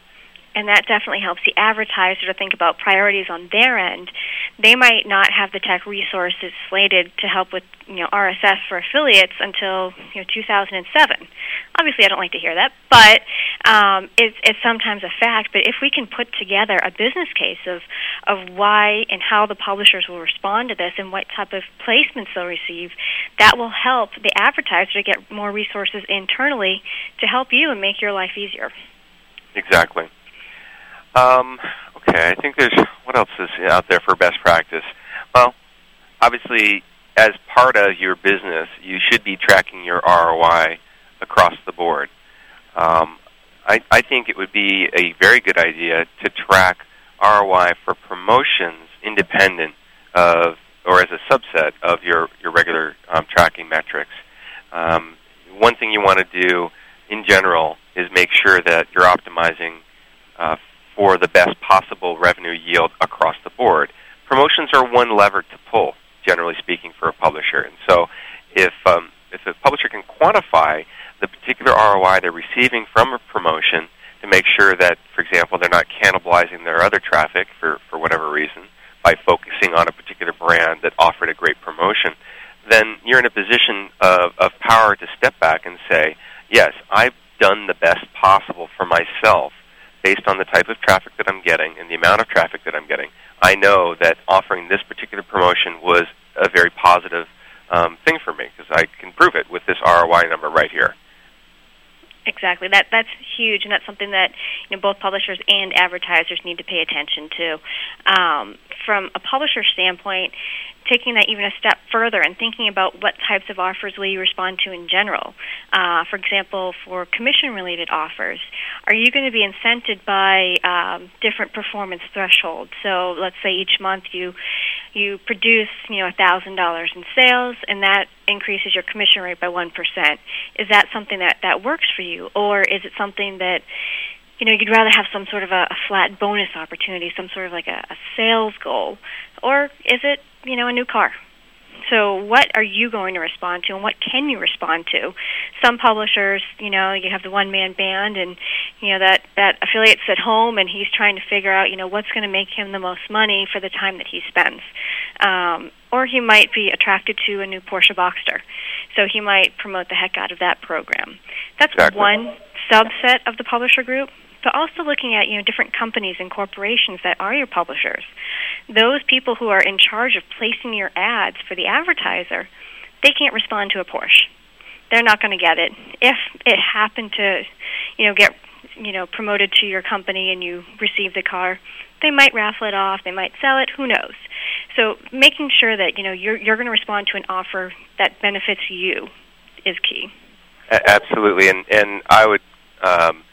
and that definitely helps the advertiser to think about priorities on their end. They might not have the tech resources slated to help with you know RSS for affiliates until you know 2007. Obviously, I don't like to hear that, but um, it's, it's sometimes a fact. But if we can put together a business case of of why and how the publishers will respond to this and what type of placements they'll receive, that will help the advertiser to get more resources internally to help you and make your life easier. Exactly. Um, okay, I think there's what else is out there for best practice. Well, obviously, as part of your business, you should be tracking your ROI across the board. Um, I, I think it would be a very good idea to track ROI for promotions independent of or as a subset of your, your regular um, tracking metrics. Um, one thing you want to do in general is make sure that you're optimizing uh, for the best possible revenue yield across the board. Promotions are one lever to pull, generally speaking, for a publisher. And so, if um, if a publisher can quantify the particular ROI they're receiving from a promotion to make sure that, for example, they're not cannibalizing their other traffic for, for whatever reason by focusing on a particular brand that offered a great promotion, then you're in a position of, of power to step back and say, yes, I've done the best possible for myself based on the type of traffic that I'm getting and the amount of traffic that I'm getting, I know that offering this particular promotion was a very positive um, thing for me because I can prove it with this ROI number right here. Exactly. That that's huge, and that's something that you know both publishers and advertisers need to pay attention to. Um, from a publisher standpoint, taking that even a step further and thinking about what types of offers will you respond to in general. Uh, for example, for commission-related offers, are you going to be incented by um, different performance thresholds? So, let's say each month you you produce you know thousand dollars in sales, and that increases your commission rate by one percent. Is that something that that works for you, or is it something that you know, you'd rather have some sort of a, a flat bonus opportunity, some sort of like a, a sales goal, or is it, you know, a new car? So, what are you going to respond to, and what can you respond to? Some publishers, you know, you have the one-man band, and you know that that affiliate's at home, and he's trying to figure out, you know, what's going to make him the most money for the time that he spends. Um, or he might be attracted to a new Porsche Boxster, so he might promote the heck out of that program. That's exactly. one subset of the publisher group but also looking at you know different companies and corporations that are your publishers. Those people who are in charge of placing your ads for the advertiser, they can't respond to a Porsche. They're not going to get it. If it happened to, you know, get you know promoted to your company and you receive the car, they might raffle it off, they might sell it, who knows. So making sure that you know you're you're going to respond to an offer that benefits you is key. Absolutely, and and I would um,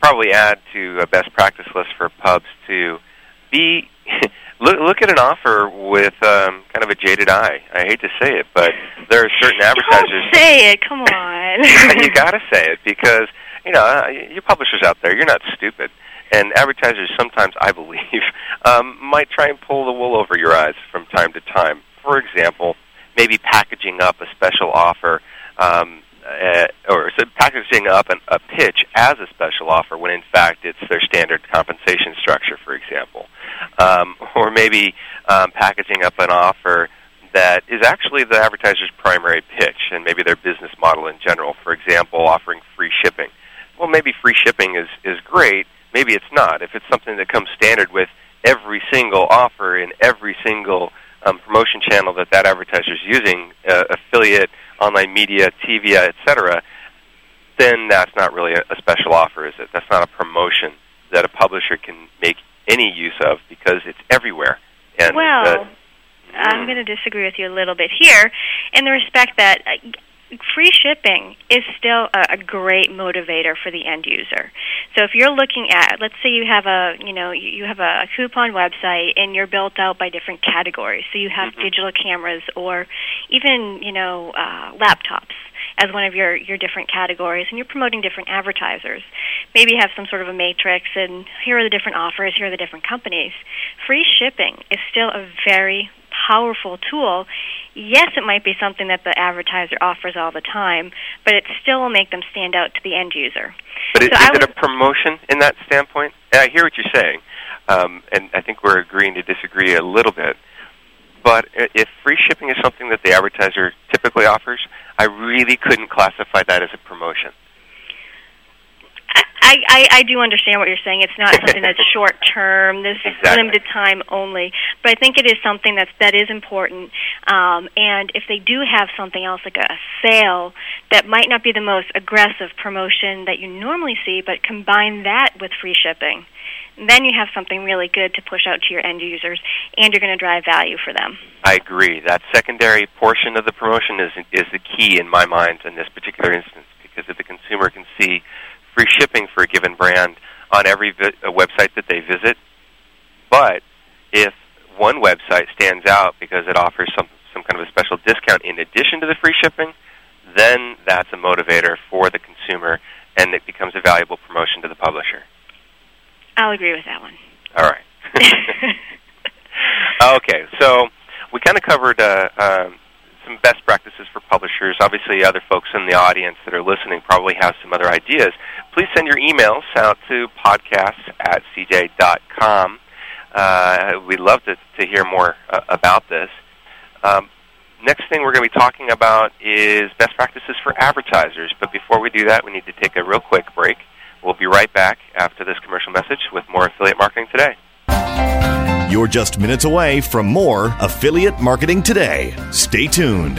probably add to a best practice list for pubs to be look look at an offer with um, kind of a jaded eye. I hate to say it, but there are certain advertisers. Don't say it. Come on. you got to say it because you know uh, you publishers out there. You're not stupid, and advertisers sometimes, I believe, um, might try and pull the wool over your eyes from time to time. For example, maybe packaging up a special offer. Um, uh, or packaging up an, a pitch as a special offer when in fact it's their standard compensation structure, for example, um, or maybe um, packaging up an offer that is actually the advertiser's primary pitch and maybe their business model in general. For example, offering free shipping. Well, maybe free shipping is is great. Maybe it's not. If it's something that comes standard with every single offer in every single um, promotion channel that that advertiser is using, uh, affiliate online media, TV, etc., then that's not really a, a special offer, is it? That's not a promotion that a publisher can make any use of because it's everywhere. And well, uh, I'm going to disagree with you a little bit here, in the respect that uh, free shipping is still a, a great motivator for the end user. So if you're looking at, let's say you have a, you know, you have a, coupon website and you're built out by different categories. So you have digital cameras or even, you know, uh, laptops as one of your your different categories and you're promoting different advertisers. Maybe you have some sort of a matrix and here are the different offers, here are the different companies. Free shipping is still a very powerful tool. Yes, it might be something that the advertiser offers all the time, but it still will make them stand out to the end user. But is, So I is it a promotion in that standpoint? And I hear what you're saying, um, and I think we're agreeing to disagree a little bit. But if free shipping is something that the advertiser typically offers, I really couldn't classify that as a promotion. I, I, I do understand what you're saying. It's not something that's short term. This is limited time only. But I think it is something that's that is important. Um, and if they do have something else like a sale that might not be the most aggressive promotion that you normally see, but combine that with free shipping, then you have something really good to push out to your end users, and you're going to drive value for them. I agree. That secondary portion of the promotion is is the key in my mind in this particular instance because if the consumer can see free shipping for a given brand on every vi- uh, website that they visit, but if one website stands out because it offers some some kind of a special discount in addition to the free shipping, then that's a motivator for the consumer and it becomes a valuable promotion to the publisher. I'll agree with that one. All right. okay, so we kind of covered uh, um, some best practices for publishers. Obviously, other folks in the audience that are listening probably have some other ideas. Please send your emails out to podcasts at cj.com. Uh, we'd love to, to hear more uh, about this. Um, next thing we're going to be talking about is best practices for advertisers. But before we do that, we need to take a real quick break. We'll be right back after this commercial message with more affiliate marketing today. You're just minutes away from more Affiliate Marketing Today. Stay tuned.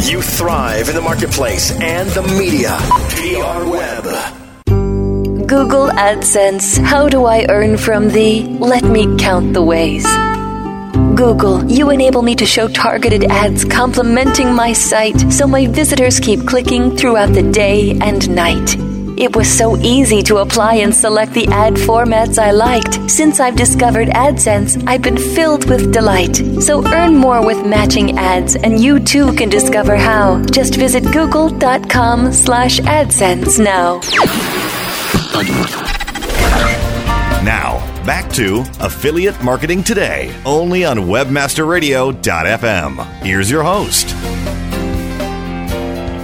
you thrive in the marketplace and the media. PRWeb. Google AdSense How do I earn from thee? Let me count the ways? Google, you enable me to show targeted ads complementing my site so my visitors keep clicking throughout the day and night. It was so easy to apply and select the ad formats I liked. Since I've discovered AdSense, I've been filled with delight. So earn more with matching ads, and you too can discover how. Just visit google.com slash AdSense now. Now, back to Affiliate Marketing Today, only on WebmasterRadio.fm. Here's your host.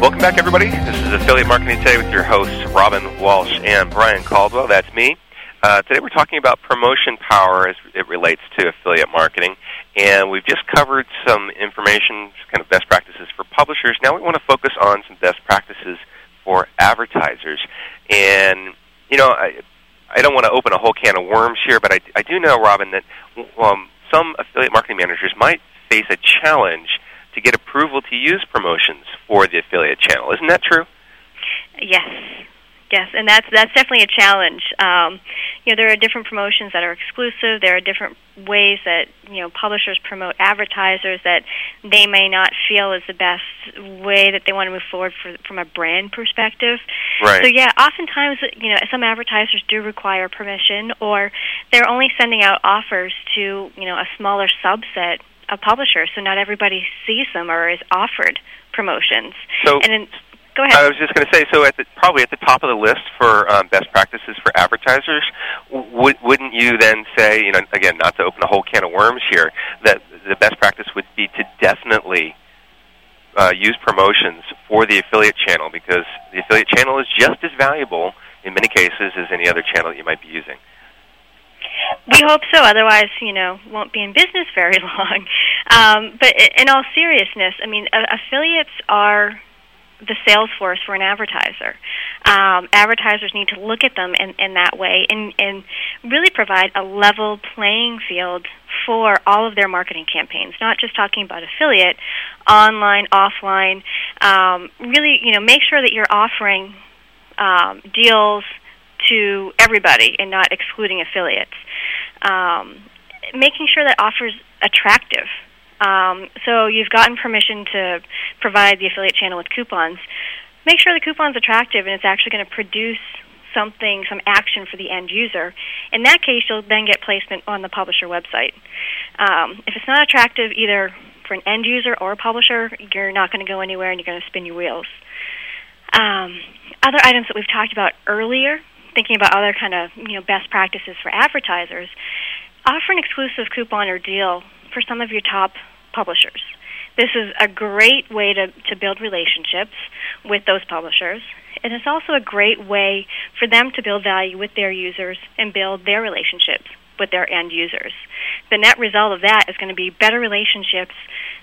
Welcome back, everybody. This is Affiliate Marketing Today with your hosts, Robin Walsh and Brian Caldwell. That's me. Uh, today we're talking about promotion power as it relates to affiliate marketing. And we've just covered some information, kind of best practices for publishers. Now we want to focus on some best practices for advertisers. And, you know, I, I don't want to open a whole can of worms here, but I, I do know, Robin, that um, some affiliate marketing managers might face a challenge to get approval to use promotions for the affiliate channel. Isn't that true? Yes, yes, and that's that's definitely a challenge. Um, you know, there are different promotions that are exclusive. There are different ways that you know publishers promote advertisers that they may not feel is the best way that they want to move forward for, from a brand perspective. Right. So yeah, oftentimes you know some advertisers do require permission, or they're only sending out offers to you know a smaller subset of publishers, so not everybody sees them or is offered promotions. So, and in, go ahead. I was just going to say, so at the, probably at the top of the list for um, best practices for advertisers, w- wouldn't you then say, you know, again, not to open a whole can of worms here, that the best practice would be to definitely uh, use promotions for the affiliate channel because the affiliate channel is just as valuable in many cases as any other channel that you might be using. We hope so. Otherwise, you know, won't be in business very long. Um, but in all seriousness, I mean, affiliates are the sales force for an advertiser. Um, advertisers need to look at them in, in that way and, and really provide a level playing field for all of their marketing campaigns. Not just talking about affiliate, online, offline. Um, really, you know, make sure that you're offering um, deals to everybody and not excluding affiliates. Um, making sure that offers attractive. Um, so you've gotten permission to provide the affiliate channel with coupons. Make sure the coupon's attractive and it's actually going to produce something, some action for the end user. In that case, you'll then get placement on the publisher website. Um, if it's not attractive either for an end user or a publisher, you're not going to go anywhere and you're going to spin your wheels. Um, other items that we've talked about earlier thinking about other kind of you know best practices for advertisers, offer an exclusive coupon or deal for some of your top publishers. This is a great way to, to build relationships with those publishers, and it's also a great way for them to build value with their users and build their relationships with their end users. The net result of that is going to be better relationships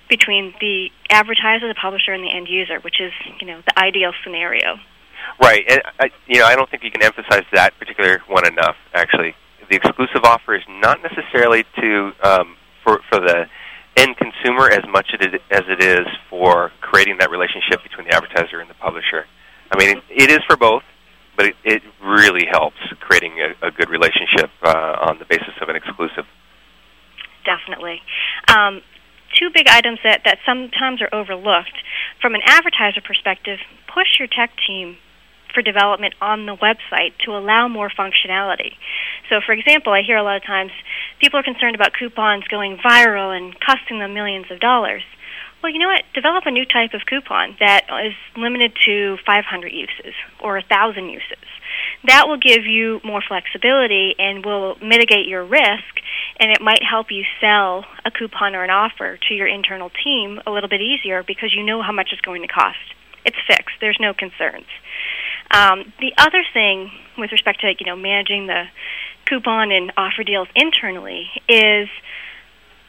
between the advertiser, the publisher, and the end user, which is you know the ideal scenario. Right, and I, you know I don't think you can emphasize that particular one enough. Actually, the exclusive offer is not necessarily to um, for for the end consumer as much as it is for creating that relationship between the advertiser and the publisher. I mean, it, is for both, but it, it really helps creating a, a good relationship uh, on the basis of an exclusive. Definitely. Um, two big items that, that sometimes are overlooked. From an advertiser perspective, push your tech team for development on the website to allow more functionality. So, for example, I hear a lot of times people are concerned about coupons going viral and costing them millions of dollars. Well, you know what? Develop a new type of coupon that is limited to 500 uses or 1,000 uses. That will give you more flexibility and will mitigate your risk, and it might help you sell a coupon or an offer to your internal team a little bit easier because you know how much it's going to cost. It's fixed. There's no concerns. Um, the other thing with respect to you know managing the coupon and offer deals internally is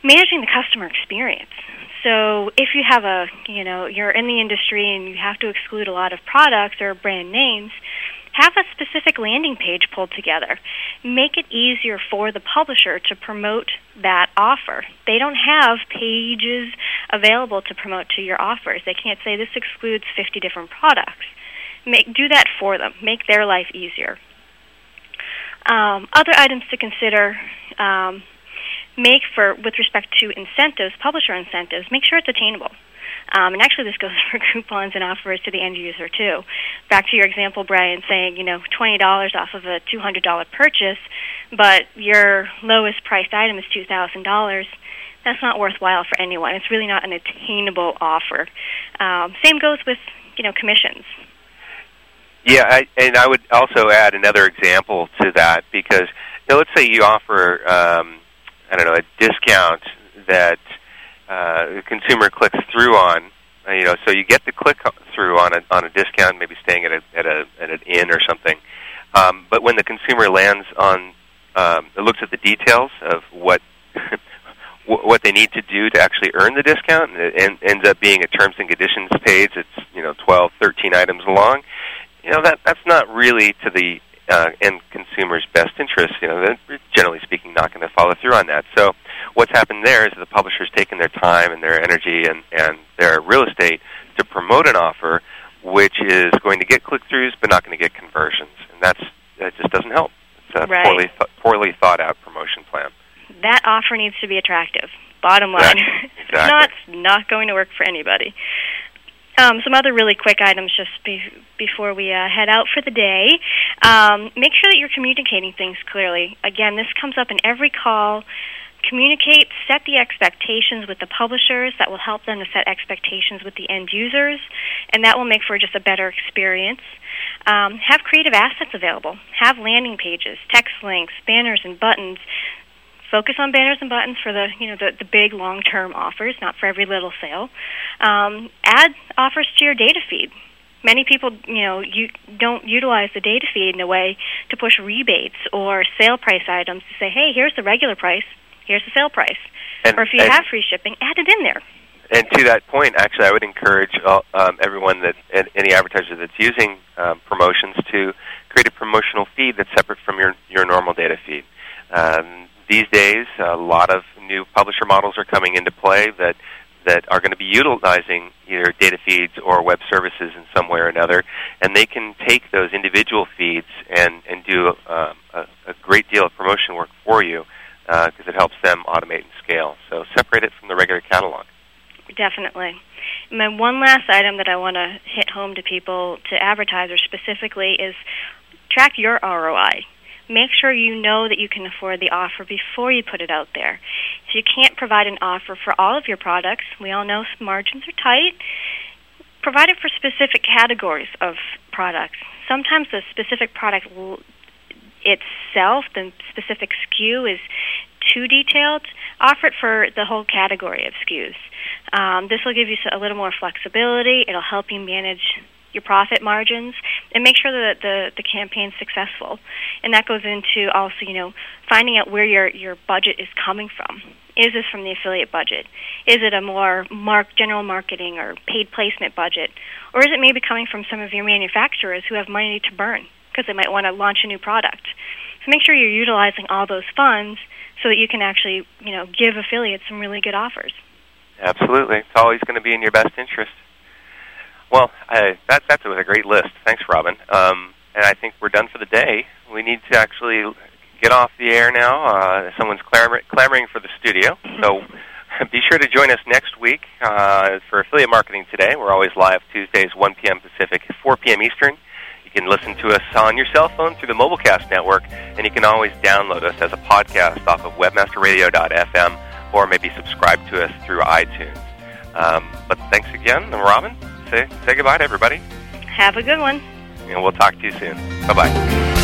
managing the customer experience. So if you have a you know you're in the industry and you have to exclude a lot of products or brand names, have a specific landing page pulled together. Make it easier for the publisher to promote that offer. They don't have pages available to promote to your offers. They can't say this excludes 50 different products make do that for them. Make their life easier. Um, other items to consider: um, make for with respect to incentives, publisher incentives, make sure it's attainable. Um, and actually, this goes for coupons and offers to the end user too. Back to your example, Brian, saying you know twenty dollars off of a two hundred dollar purchase, but your lowest priced item is two thousand dollars. That's not worthwhile for anyone. It's really not an attainable offer. Um, same goes with you know commissions. Yeah, I, and I would also add another example to that because let's say you offer um, I don't know a discount that uh, the consumer clicks through on. Uh, you know, so you get the click through on a on a discount, maybe staying at a at a at an inn or something. Um, but when the consumer lands on, um, it looks at the details of what what they need to do to actually earn the discount, and it ends up being a terms and conditions page. It's you know 12, 13 items long. You know that that's not really to the uh, end consumer's best interest. You know, they're generally speaking not going to follow through on that. So what's happened there is the publisher's taken their time and their energy and and their real estate to promote an offer, which is going to get click-throughs but not going to get conversions, and that's that just doesn't help. It's a Right. poorly th- poorly thought out promotion plan. That offer needs to be attractive. Bottom line, Exactly. it's not not going to work for anybody. Um, some other really quick items just be, before we uh, head out for the day. Um, make sure that you're communicating things clearly. Again, this comes up in every call. Communicate, set the expectations with the publishers. That will help them to set expectations with the end users, and that will make for just a better experience. Um, have creative assets available. Have landing pages, text links, banners, and buttons focus on banners and buttons for the you know the, the big long term offers, not for every little sale. Um, add offers to your data feed. Many people, you know, you don't utilize the data feed in a way to push rebates or sale price items to say, "Hey, here's the regular price, here's the sale price." And- or if you and- have free shipping, add it in there. And to that point, actually, I would encourage all, um, everyone that and any advertiser that's using um, promotions to create a promotional feed that's separate from your your normal data feed. Um, these days, a lot of new publisher models are coming into play that that are going to be utilizing either data feeds or web services in some way or another, and they can take those individual feeds and and do um, a, a great deal of promotion work for you because it helps them automate and scale. So separate it from the regular catalog. Definitely. And my one last item that I want to hit home to people, to advertisers specifically, is track your ROI. Make sure you know that you can afford the offer before you put it out there. If you can't provide an offer for all of your products, we all know margins are tight. Provide it for specific categories of products. Sometimes the specific product itself, the specific SKU, is too detailed. Offer it for the whole category of SKUs. Um, this will give you a little more flexibility. It'll help you manage your profit margins and make sure that the the campaign's successful. And that goes into also, you know, finding out where your your budget is coming from. Is this from the affiliate budget? Is it a more mark general marketing or paid placement budget, or is it maybe coming from some of your manufacturers who have money to burn because they might want to launch a new product? So make sure you're utilizing all those funds so that you can actually, you know, give affiliates some really good offers. Absolutely, it's always going to be in your best interest. Well, I, that that was a great list. Thanks, Robin. Um, and I think we're done for the day. We need to actually get off the air now. Uh, someone's clamor- clamoring for the studio, so be sure to join us next week uh, for Affiliate Marketing Today. We're always live Tuesdays, 1 p.m. Pacific, 4 p.m. Eastern. You can listen to us on your cell phone through the Mobilecast network, and you can always download us as a podcast off of webmasterradio.fm or maybe subscribe to us through iTunes. Um, but thanks again, Robin. Say, say goodbye to everybody, Have a good one. and we'll talk to you soon. Bye bye.